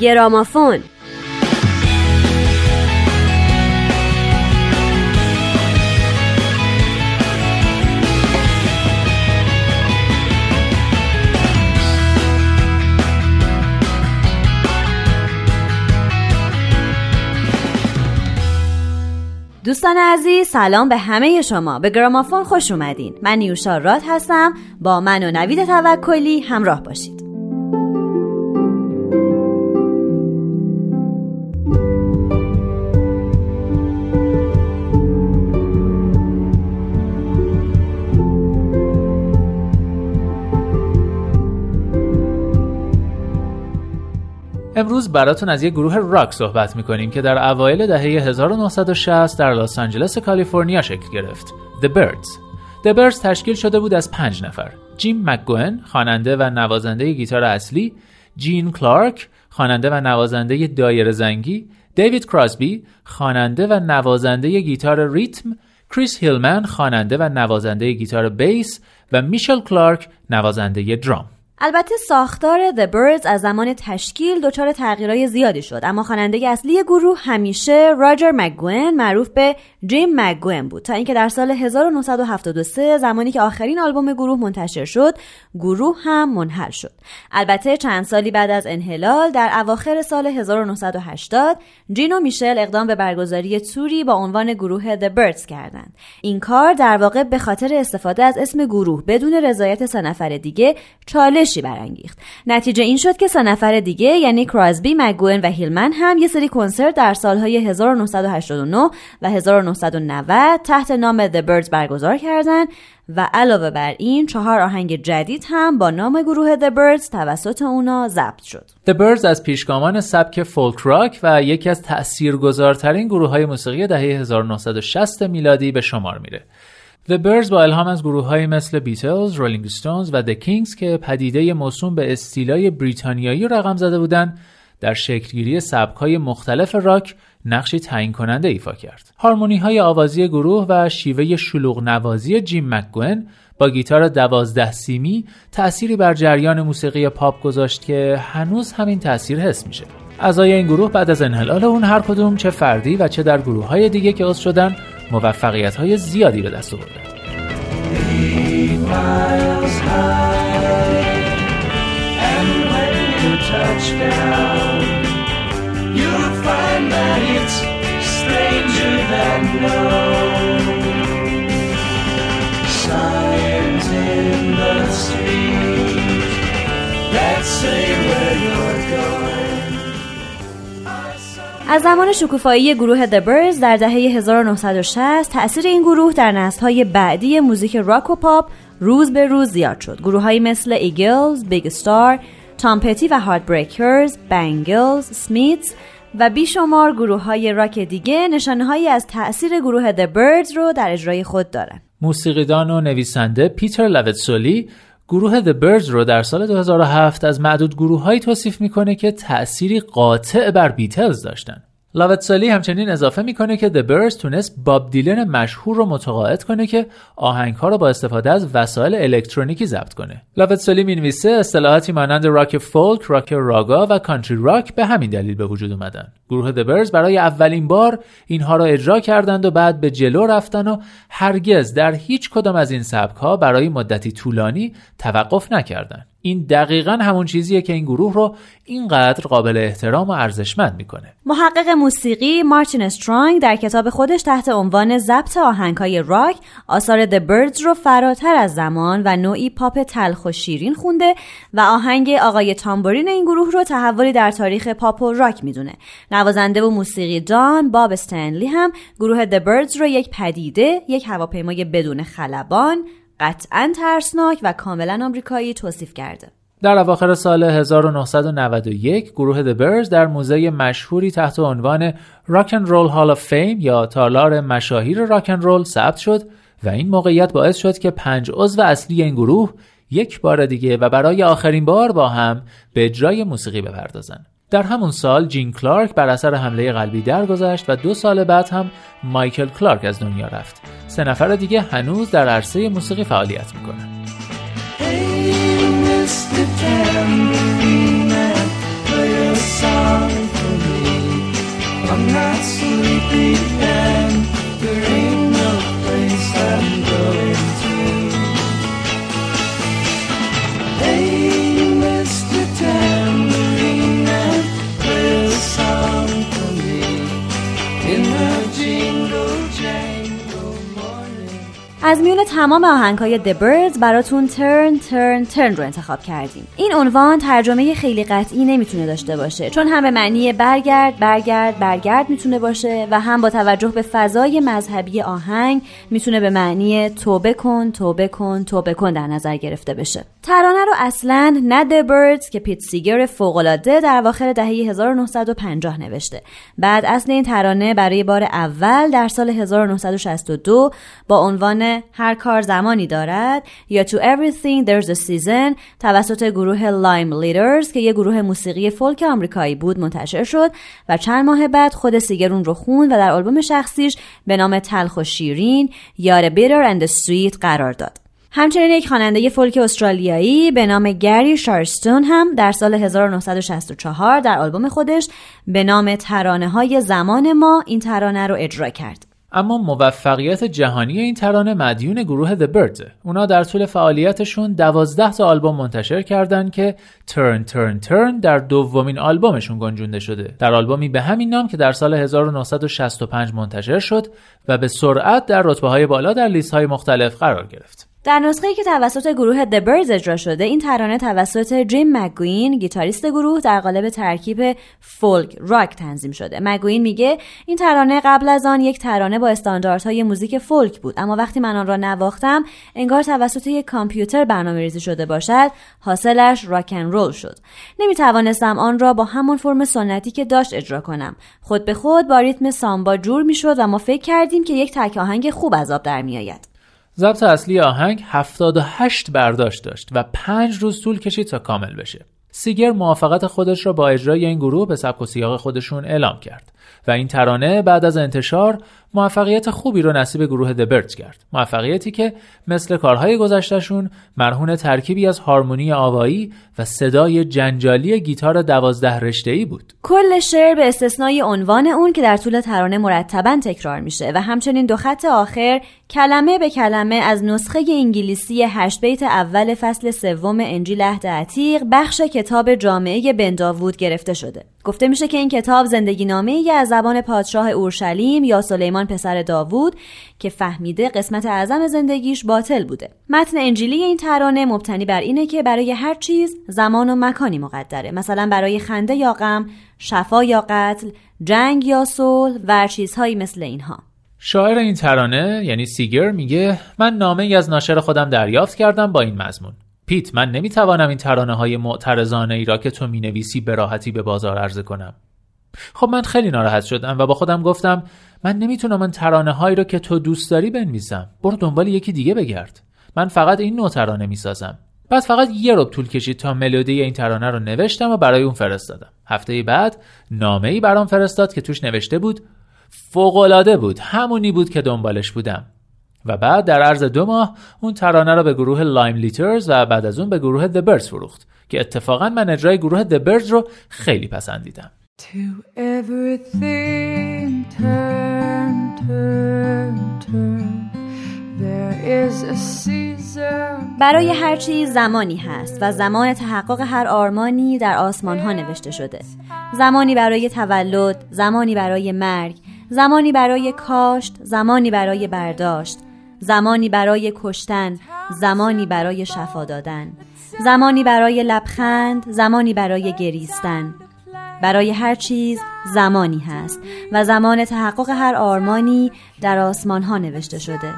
گرامافون. دوستان عزیز سلام به همه شما. به گرامافون خوش اومدین. من نیوشا راد هستم. با من و نوید توکلی همراه باشید. امروز براتون از یک گروه راک صحبت می‌کنیم که در اوایل دهه 1960 در لس آنجلس کالیفرنیا شکل گرفت. The Byrds. The Byrds تشکیل شده بود از پنج نفر. جیم مکگوئن خواننده و نوازنده گیتار اصلی، جین کلارک خواننده و نوازنده دایره زنگی، دیوید کراسبی خواننده و نوازنده گیتار ریتم، کریس هیلمن خواننده و نوازنده گیتار بیس و مایکل کلارک نوازنده درام. البته ساختار The Birds از زمان تشکیل دچار تغییرهای زیادی شد اما خواننده اصلی گروه همیشه راجر مگوین معروف به جیم مگوین بود. تا اینکه در سال 1973 زمانی که آخرین آلبوم گروه منتشر شد گروه هم منحل شد. البته چند سالی بعد از انحلال در اواخر سال 1980 جین و میشل اقدام به برگزاری توری با عنوان گروه The Birds کردند. این کار در واقع به خاطر استفاده از اسم گروه بدون رضایت سه نفر دیگه چالش چالشی برانگیخت نتیجه این شد که سه نفر دیگه یعنی کراسبی مگوئن و هیلمن هم یه سری کنسرت در سالهای 1989 و 1990 تحت نام The Birds برگزار کردند و علاوه بر این چهار آهنگ جدید هم با نام گروه The Birds توسط اونا ضبط شد. The Birds از پیشگامان سبک فولک راک و یکی از تأثیرگذارترین گروه های موسیقی دهه 1960 میلادی به شمار میره. The Byrds با الهام از گروه مثل بیتلز، رولینگ ستونز و The Kinks که پدیده موسوم به استیلای بریتانیایی رقم زده بودند در شکلگیری سبکهای مختلف راک نقشی تعیین کننده ایفا کرد. هارمونی های آوازی گروه و شیوه شلوغ نوازی جیم مکگوئن با گیتار دوازده سیمی تأثیری بر جریان موسیقی پاپ گذاشت که هنوز همین تأثیر حس میشه. اعضای این گروه بعد از انحلال اون هر کدوم چه فردی و چه در گروه های دیگه که عضو شدن موفقیت های زیادی به دست آوردن. از زمان شکوفایی گروه The Byrds در دهه 1960 تأثیر این گروه در نسل‌های بعدی موزیک راک و پاپ روز به روز زیاد شد. گروههایی مثل ایگلز، بیگ ستار، تام پتی و هارت بریکرز، بنگلز، اسمیتز و بیشمار گروه های راک دیگه نشانه هایی از تأثیر گروه The Byrds رو در اجرای خود دارن. موسیقیدان و نویسنده پیتر لوتسولی گروه The Byrds رو در سال 2007 از معدود گروههایی توصیف می‌کنه که تأثیری قاطع بر بیتلز داشتن. لاوتسالی همچنین اضافه می‌کنه که The Birds تونست باب دیلن مشهور رو متقاعد کنه که آهنگها رو با استفاده از وسایل الکترونیکی ضبط کنه. لاوتسالی می‌نویسه اصطلاحاتی مانند راک فولک، راک راگا و کانتری راک به همین دلیل به وجود اومدن. گروه The Birds برای اولین بار اینها را اجرا کردند و بعد به جلو رفتن و هرگز در هیچ کدام از این سبک برای مدتی طولانی توقف نکردند. این دقیقا همون چیزیه که این گروه رو اینقدر قابل احترام و ارزشمند می‌کنه. محقق موسیقی مارتین استرانگ در کتاب خودش تحت عنوان ضبط آهنگهای راک آثار The Birds رو فراتر از زمان و نوعی پاپ تلخ و شیرین خونده و آهنگ آقای تامبورین این گروه رو تحولی در تاریخ پاپ و راک می‌دونه. نوازنده و موسیقی دان باب استنلی هم گروه The Birds رو یک پدیده یک هواپیمای بدون خلبان قطعا ترسناک و کاملا آمریکایی توصیف کرده. در اواخر سال 1991 گروه The Birds در موزه مشهوری تحت عنوان and Roll Hall of Fame یا تالار مشاهیر راک رول ثبت شد و این موقعیت باعث شد که پنج عضو اصلی این گروه یک بار دیگه و برای آخرین بار با هم به اجرای موسیقی بپردازند. در همون سال جین کلارک بر اثر حمله قلبی درگذشت و دو سال بعد هم مایکل کلارک از دنیا رفت. سه نفر دیگه هنوز در عرصه موسیقی فعالیت می‌کنن. Hey, از میون تمام آهنگهای The Birds براتون ترن ترن ترن رو انتخاب کردیم. این عنوان ترجمه خیلی قطعی نمی‌تونه داشته باشه چون هم به معنی برگرد برگرد برگرد می‌تونه باشه و هم با توجه به فضای مذهبی آهنگ می‌تونه به معنی توبه کن توبه کن توبه کن در نظر گرفته بشه. ترانه رو اصلا نه The Birds که پیت سیگر فوقالعاده در اواخر دهه 1950 نوشته. بعد اصل این ترانه برای بار اول در سال 1962 با عنوان هر کار زمانی دارد یا To Everything There's a Season توسط گروه لایم لیدرز که یه گروه موسیقی فولک آمریکایی بود منتشر شد و چند ماه بعد خود سیگرون رو خوند و در آلبوم شخصیش به نام تلخ و شیرین یار بیتر اند سویت قرار داد. همچنین یک خواننده فولک استرالیایی به نام گری شارستون هم در سال 1964 در آلبوم خودش به نام ترانه های زمان ما این ترانه رو اجرا کرد. اما موفقیت جهانی این ترانه مدیون گروه The Birds اونا در طول فعالیتشون دوازده تا آلبوم منتشر کردن که Turn Turn Turn در دومین آلبومشون گنجونده شده. در آلبومی به همین نام که در سال 1965 منتشر شد و به سرعت در رتبه های بالا در لیست های مختلف قرار گرفت. در نسخه که توسط گروه The Byrds اجرا شده این ترانه توسط جیم مگوین گیتاریست گروه در قالب ترکیب فولک راک تنظیم شده. مگوین میگه این ترانه قبل از آن یک ترانه با استانداردهای موزیک فولک بود. اما وقتی من آن را نواختم انگار توسط یک کامپیوتر برنامه ریزی شده باشد حاصلش راکن رول شد. نمی توانستم آن را با همان فرم سنتی که داشت اجرا کنم. خود به خود با ریتم سامبا جور می‌شد و ما فکر کردیم که یک تک آهنگ خوب از آب در میآید. ضبط اصلی آهنگ 78 برداشت داشت و 5 روز طول کشید تا کامل بشه. سیگر موافقت خودش را با اجرای این گروه به سبک و سیاق خودشون اعلام کرد و این ترانه بعد از انتشار موفقیت خوبی رو نصیب گروه دبرت کرد. موفقیتی که مثل کارهای گذشتهشون مرهون ترکیبی از هارمونی آوایی و صدای جنجالی گیتار دوازده رشته بود. کل شعر به استثنای عنوان اون که در طول ترانه مرتبا تکرار میشه و همچنین دو خط آخر کلمه به کلمه از نسخه انگلیسی هشت بیت اول فصل سوم انجیل عهد عتیق بخش کتاب جامعه بنداوود گرفته شده. گفته میشه که این کتاب زندگی نامه از زبان پادشاه اورشلیم یا سلیمان پسر داوود که فهمیده قسمت اعظم زندگیش باطل بوده. متن انجیلی این ترانه مبتنی بر اینه که برای هر چیز زمان و مکانی مقدره. مثلا برای خنده یا غم شفا یا قتل جنگ یا صلح و چیزهایی مثل اینها. شاعر این ترانه یعنی سیگر میگه من نامه ای از ناشر خودم دریافت کردم با این مضمون. پیت من نمی‌توانم این ترانه های معترضانه ای را که تو می‌نویسی به راحتی به بازار عرضه کنم. خب من خیلی ناراحت شدم و با خودم گفتم من نمی‌تونم این ترانه هایی رو که تو دوست داری بنویسم. برو دنبال یکی دیگه بگرد. من فقط این نوع ترانه می‌سازم. بعد فقط یه رب طول کشید تا ملودی این ترانه رو نوشتم و برای اون فرستادم. هفته بعد نامه ای برام فرستاد که توش نوشته بود فوقالعاده بود همونی بود که دنبالش بودم. و بعد در عرض دو ماه اون ترانه را به گروه لایم لیترز و بعد از اون به گروه The Birds فروخت که اتفاقا من اجرای گروه The Birds رو خیلی پسندیدم. برای هر چیز زمانی هست و زمان تحقق هر آرمانی در آسمان ها نوشته شده. زمانی برای تولد زمانی برای مرگ زمانی برای کاشت زمانی برای برداشت زمانی برای کشتن زمانی برای شفا دادن زمانی برای لبخند زمانی برای گریستن. برای هر چیز زمانی هست و زمان تحقق هر آرمانی در آسمان ها نوشته شده.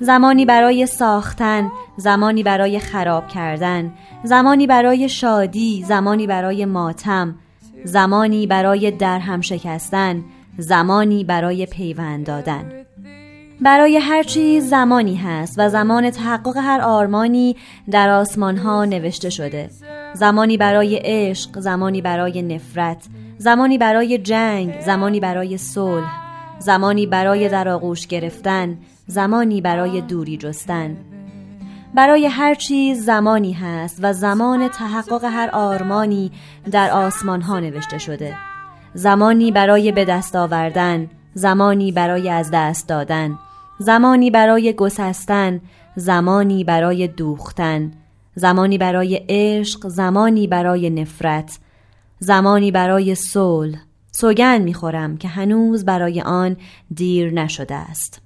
زمانی برای ساختن زمانی برای خراب کردن زمانی برای شادی زمانی برای ماتم زمانی برای درهم شکستن زمانی برای پیوند دادن. برای هر چیز زمانی هست و زمان تحقق هر آرمانی در آسمان ها نوشته شده. زمانی برای عشق زمانی برای نفرت زمانی برای جنگ زمانی برای صلح زمانی برای در آغوش گرفتن زمانی برای دوری جستن برای هر چیز زمانی هست و زمان تحقق هر آرمانی در آسمان ها نوشته شده زمانی برای به دست آوردن زمانی برای از دست دادن زمانی برای گسستن زمانی برای دوختن زمانی برای عشق زمانی برای نفرت زمانی برای صلح. سوگند می‌خورم که هنوز برای آن دیر نشده است.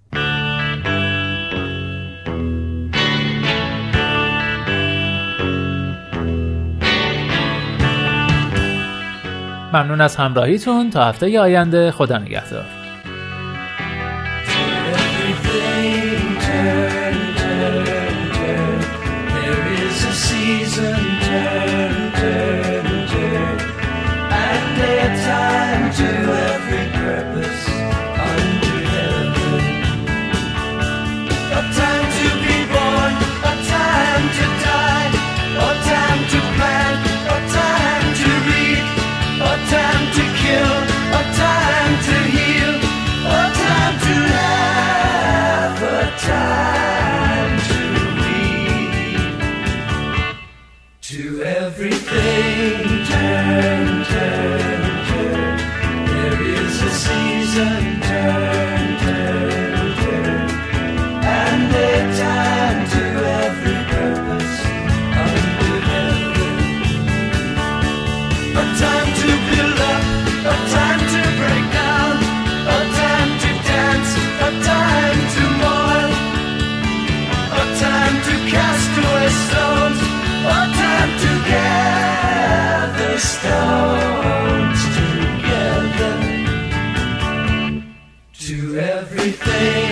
ممنون از همراهیتون. تا هفته آینده خدا نگهدار. everything.